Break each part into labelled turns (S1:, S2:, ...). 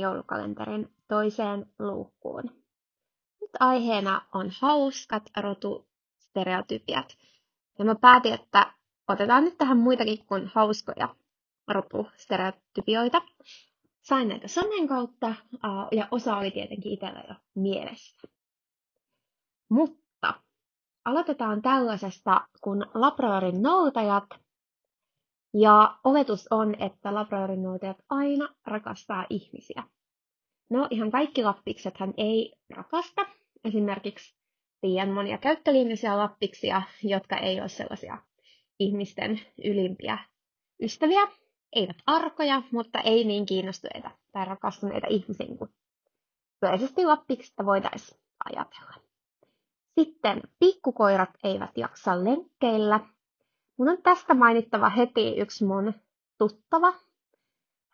S1: joulukalenterin toiseen luukkuun. Nyt aiheena on hauskat rotustereotypiat. Ja mä päätin, että otetaan nyt tähän muitakin kuin hauskoja rotustereotypioita. Sain näitä somen kautta ja osa oli tietenkin itsellä jo mielessä. Mutta aloitetaan tällaisesta kuin Labradorin noutajat ja oletus on, että Labradorin noutajat aina rakastaa ihmisiä. No, ihan kaikki lappiksethan ei rakasta. Esimerkiksi tiedän monia käyttölinjaisia lappiksia, jotka ei ole sellaisia ihmisten ylimpiä ystäviä. Eivät arkoja, mutta ei niin kiinnostuneita tai rakastuneita ihmisiin kuin yleisesti lappiksista voitaisiin ajatella. Sitten pikkukoirat eivät jaksa lenkkeillä, Mun on tästä mainittava heti yksi mun tuttava.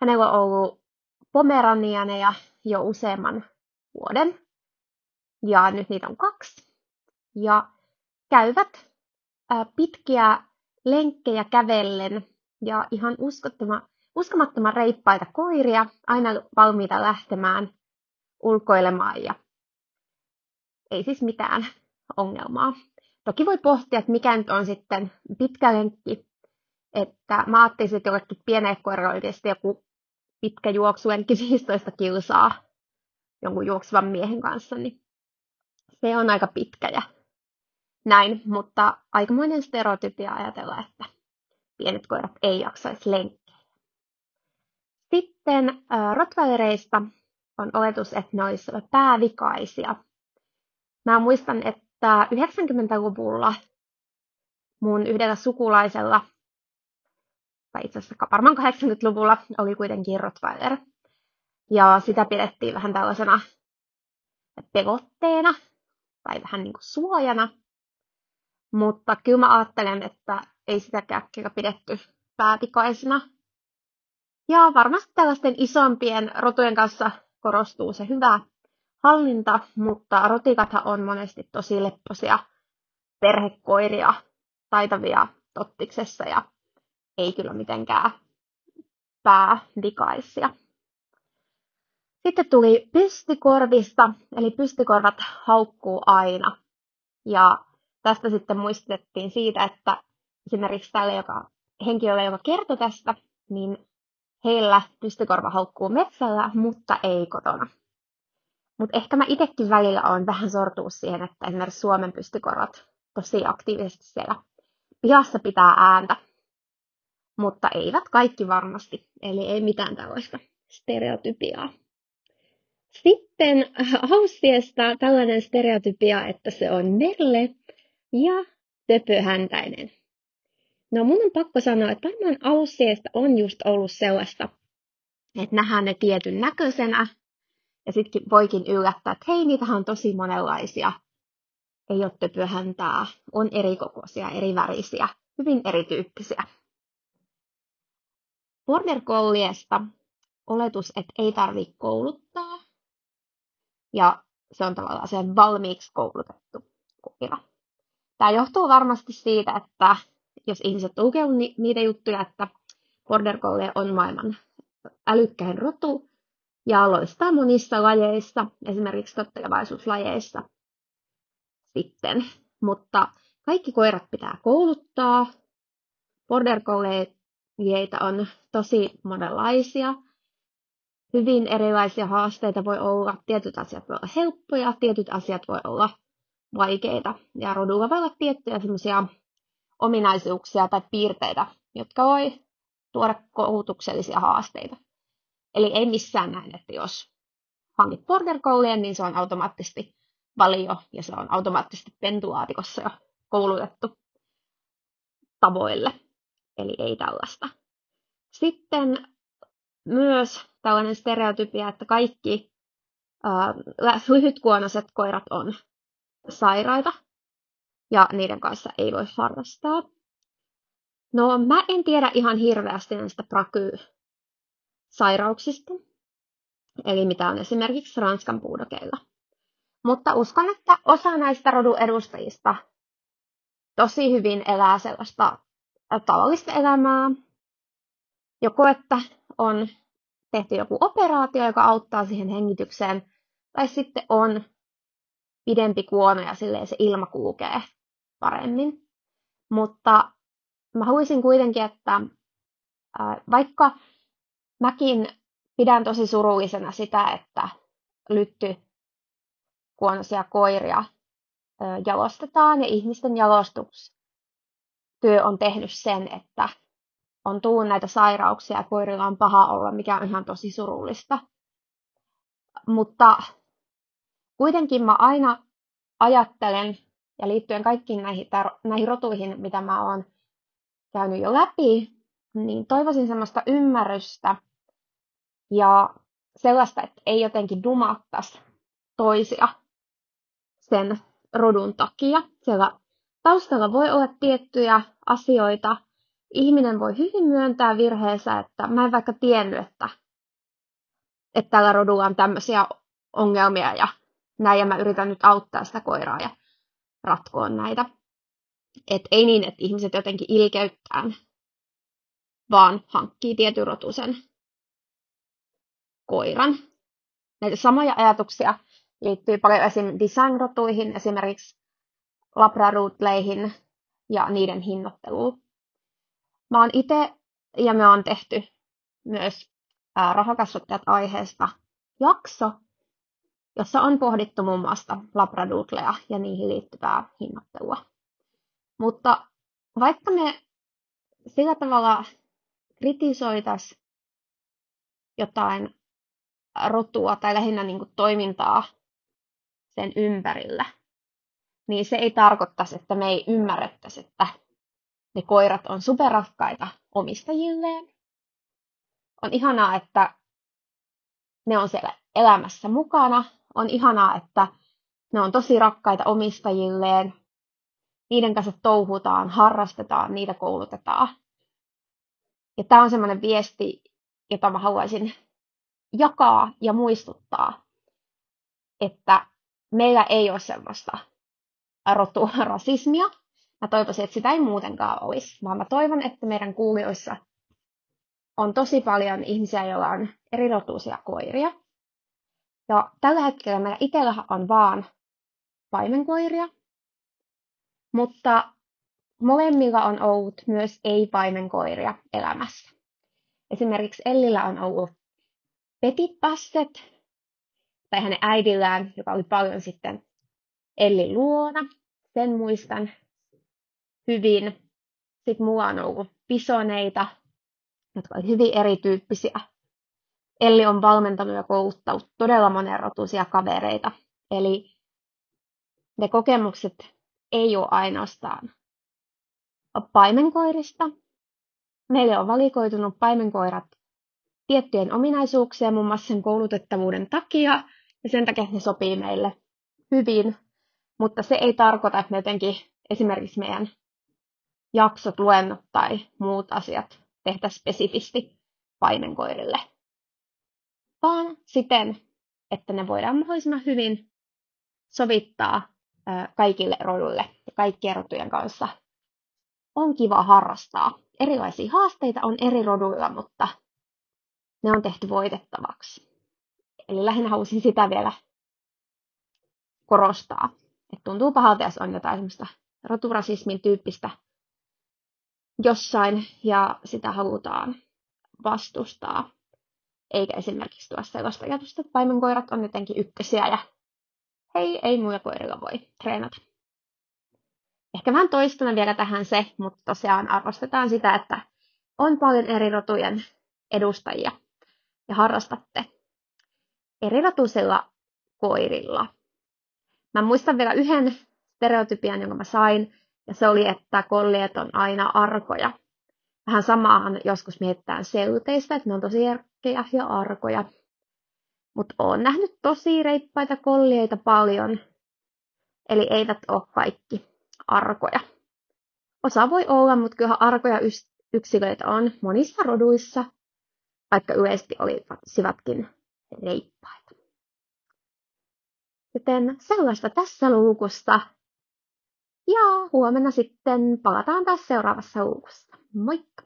S1: Hänellä on ollut pomeranianeja jo useamman vuoden. Ja nyt niitä on kaksi. Ja käyvät pitkiä lenkkejä kävellen ja ihan uskomattoman reippaita koiria, aina valmiita lähtemään ulkoilemaan ja ei siis mitään ongelmaa. Toki voi pohtia, että mikä nyt on sitten pitkä lenkki. Että mä ajattelin, että jollekin pienelle koiralle joku pitkä juoksulenkki 15 kilsaa jonkun juoksevan miehen kanssa, niin se on aika pitkä ja näin, mutta aikamoinen stereotypia ajatella, että pienet koirat ei jaksaisi lenkkiä. Sitten äh, Rottweilereista on oletus, että ne olisivat päävikaisia. Mä muistan, että että 90-luvulla mun yhdellä sukulaisella, tai itse asiassa varmaan 80-luvulla, oli kuitenkin Rottweiler. Ja sitä pidettiin vähän tällaisena pelotteena tai vähän niin kuin suojana. Mutta kyllä mä ajattelen, että ei sitäkään kyllä pidetty päätikaisena. Ja varmasti tällaisten isompien rotujen kanssa korostuu se hyvä hallinta, mutta rotikathan on monesti tosi lepposia perhekoiria, taitavia tottiksessa ja ei kyllä mitenkään päävikaisia. Sitten tuli pystykorvista, eli pystykorvat haukkuu aina. Ja tästä sitten muistettiin siitä, että esimerkiksi tälle joka, henkilölle, joka kertoi tästä, niin heillä pystykorva haukkuu metsällä, mutta ei kotona. Mutta ehkä mä itsekin välillä on vähän sortuu siihen, että esimerkiksi Suomen pystykorvat tosi aktiivisesti siellä pihassa pitää ääntä. Mutta eivät kaikki varmasti, eli ei mitään tällaista stereotypiaa. Sitten haussiesta tällainen stereotypia, että se on merle ja töpöhäntäinen. No mun on pakko sanoa, että varmaan aussiesta on just ollut sellaista, että nähdään ne tietyn näköisenä, ja sitten voikin yllättää, että hei, niitähän on tosi monenlaisia. Ei ole töpöhäntää, on eri kokoisia, eri värisiä, hyvin erityyppisiä. Border Colliestä oletus, että ei tarvitse kouluttaa. Ja se on tavallaan se valmiiksi koulutettu koira. Tämä johtuu varmasti siitä, että jos ihmiset lukevat niitä juttuja, että Border Collie on maailman älykkäin rotu, ja loistaa monissa lajeissa, esimerkiksi tottelevaisuuslajeissa sitten. Mutta kaikki koirat pitää kouluttaa. Border Collieita on tosi monenlaisia. Hyvin erilaisia haasteita voi olla. Tietyt asiat voi olla helppoja, tietyt asiat voi olla vaikeita. Ja rodulla voi olla tiettyjä semmoisia ominaisuuksia tai piirteitä, jotka voi tuoda koulutuksellisia haasteita. Eli ei missään näin, että jos hankit border collien, niin se on automaattisesti valio ja se on automaattisesti pentulaatikossa jo koulutettu tavoille. Eli ei tällaista. Sitten myös tällainen stereotypia, että kaikki äh, lyhytkuonoiset koirat on sairaita ja niiden kanssa ei voi harrastaa. No mä en tiedä ihan hirveästi näistä prakyy sairauksista, eli mitä on esimerkiksi Ranskan puudokeilla. Mutta uskon, että osa näistä rodun edustajista tosi hyvin elää sellaista tavallista elämää, joko että on tehty joku operaatio, joka auttaa siihen hengitykseen, tai sitten on pidempi kuono ja silleen se ilma kulkee paremmin. Mutta mä haluaisin kuitenkin, että vaikka mäkin pidän tosi surullisena sitä, että lytty kuonosia koiria jalostetaan ja ihmisten jalostustyö on tehnyt sen, että on tullut näitä sairauksia ja koirilla on paha olla, mikä on ihan tosi surullista. Mutta kuitenkin mä aina ajattelen, ja liittyen kaikkiin näihin, näihin rotuihin, mitä mä oon käynyt jo läpi, niin toivoisin semmoista ymmärrystä ja sellaista, että ei jotenkin dumattaisi toisia sen rodun takia. Siellä taustalla voi olla tiettyjä asioita. Ihminen voi hyvin myöntää virheensä, että mä en vaikka tiennyt, että, että tällä rodulla on tämmöisiä ongelmia ja näin, ja mä yritän nyt auttaa sitä koiraa ja ratkoa näitä. Et ei niin, että ihmiset jotenkin ilkeyttään, vaan hankkii tietyn rotusen koiran. Näitä samoja ajatuksia liittyy paljon esim. design-rotuihin, esimerkiksi labradoodleihin ja niiden hinnoitteluun. Mä oon itse ja me on tehty myös rahakasvattajat aiheesta jakso, jossa on pohdittu muun muassa labradoodleja ja niihin liittyvää hinnoittelua. Mutta vaikka me sillä tavalla kritisoitaisiin jotain rotua tai lähinnä niin kuin toimintaa sen ympärillä, niin se ei tarkoittaisi, että me ei ymmärrettäisi, että ne koirat on superrakkaita omistajilleen. On ihanaa, että ne on siellä elämässä mukana. On ihanaa, että ne on tosi rakkaita omistajilleen. Niiden kanssa touhutaan, harrastetaan, niitä koulutetaan. Ja tämä on semmoinen viesti, jota mä haluaisin jakaa ja muistuttaa, että meillä ei ole semmoista roturasismia. Mä toivoisin, että sitä ei muutenkaan olisi, vaan mä toivon, että meidän kuulijoissa on tosi paljon ihmisiä, joilla on erirotuisia koiria. Ja tällä hetkellä meillä itsellä on vaan paimenkoiria, mutta molemmilla on ollut myös ei-paimenkoiria elämässä. Esimerkiksi Ellillä on ollut Petit Basset, tai hänen äidillään, joka oli paljon sitten Elli luona. Sen muistan hyvin. Sitten mulla on ollut pisoneita, jotka olivat hyvin erityyppisiä. Elli on valmentanut ja kouluttanut todella monenrotuisia kavereita. Eli ne kokemukset ei ole ainoastaan paimenkoirista. Meille on valikoitunut paimenkoirat tiettyjen ominaisuuksien, muun muassa sen koulutettavuuden takia, ja sen takia ne sopii meille hyvin, mutta se ei tarkoita, että me jotenkin esimerkiksi meidän jaksot, luennot tai muut asiat tehtäisiin spesifisti paimenkoirille, vaan siten, että ne voidaan mahdollisimman hyvin sovittaa kaikille roduille ja kaikkien rotujen kanssa. On kiva harrastaa. Erilaisia haasteita on eri roduilla, mutta ne on tehty voitettavaksi. Eli lähinnä halusin sitä vielä korostaa. Että tuntuu pahalta, jos on jotain semmoista roturasismin tyyppistä jossain ja sitä halutaan vastustaa. Eikä esimerkiksi tuossa sellaista ajatusta, että paimenkoirat on jotenkin ykkösiä ja hei, ei muilla koirilla voi treenata. Ehkä vähän toistana vielä tähän se, mutta tosiaan arvostetaan sitä, että on paljon eri rotujen edustajia ja harrastatte erilaatuisilla koirilla. Mä muistan vielä yhden stereotypian, jonka mä sain, ja se oli, että kolliet on aina arkoja. Vähän samaahan joskus mietitään seuteista, että ne on tosi erkkejä ja arkoja. Mutta oon nähnyt tosi reippaita kollieita paljon, eli eivät ole kaikki arkoja. Osa voi olla, mutta kyllähän arkoja yksilöitä on monissa roduissa, vaikka yleisesti olisivatkin reippaita. Joten sellaista tässä luukusta. Ja huomenna sitten palataan taas seuraavassa luukussa. Moikka!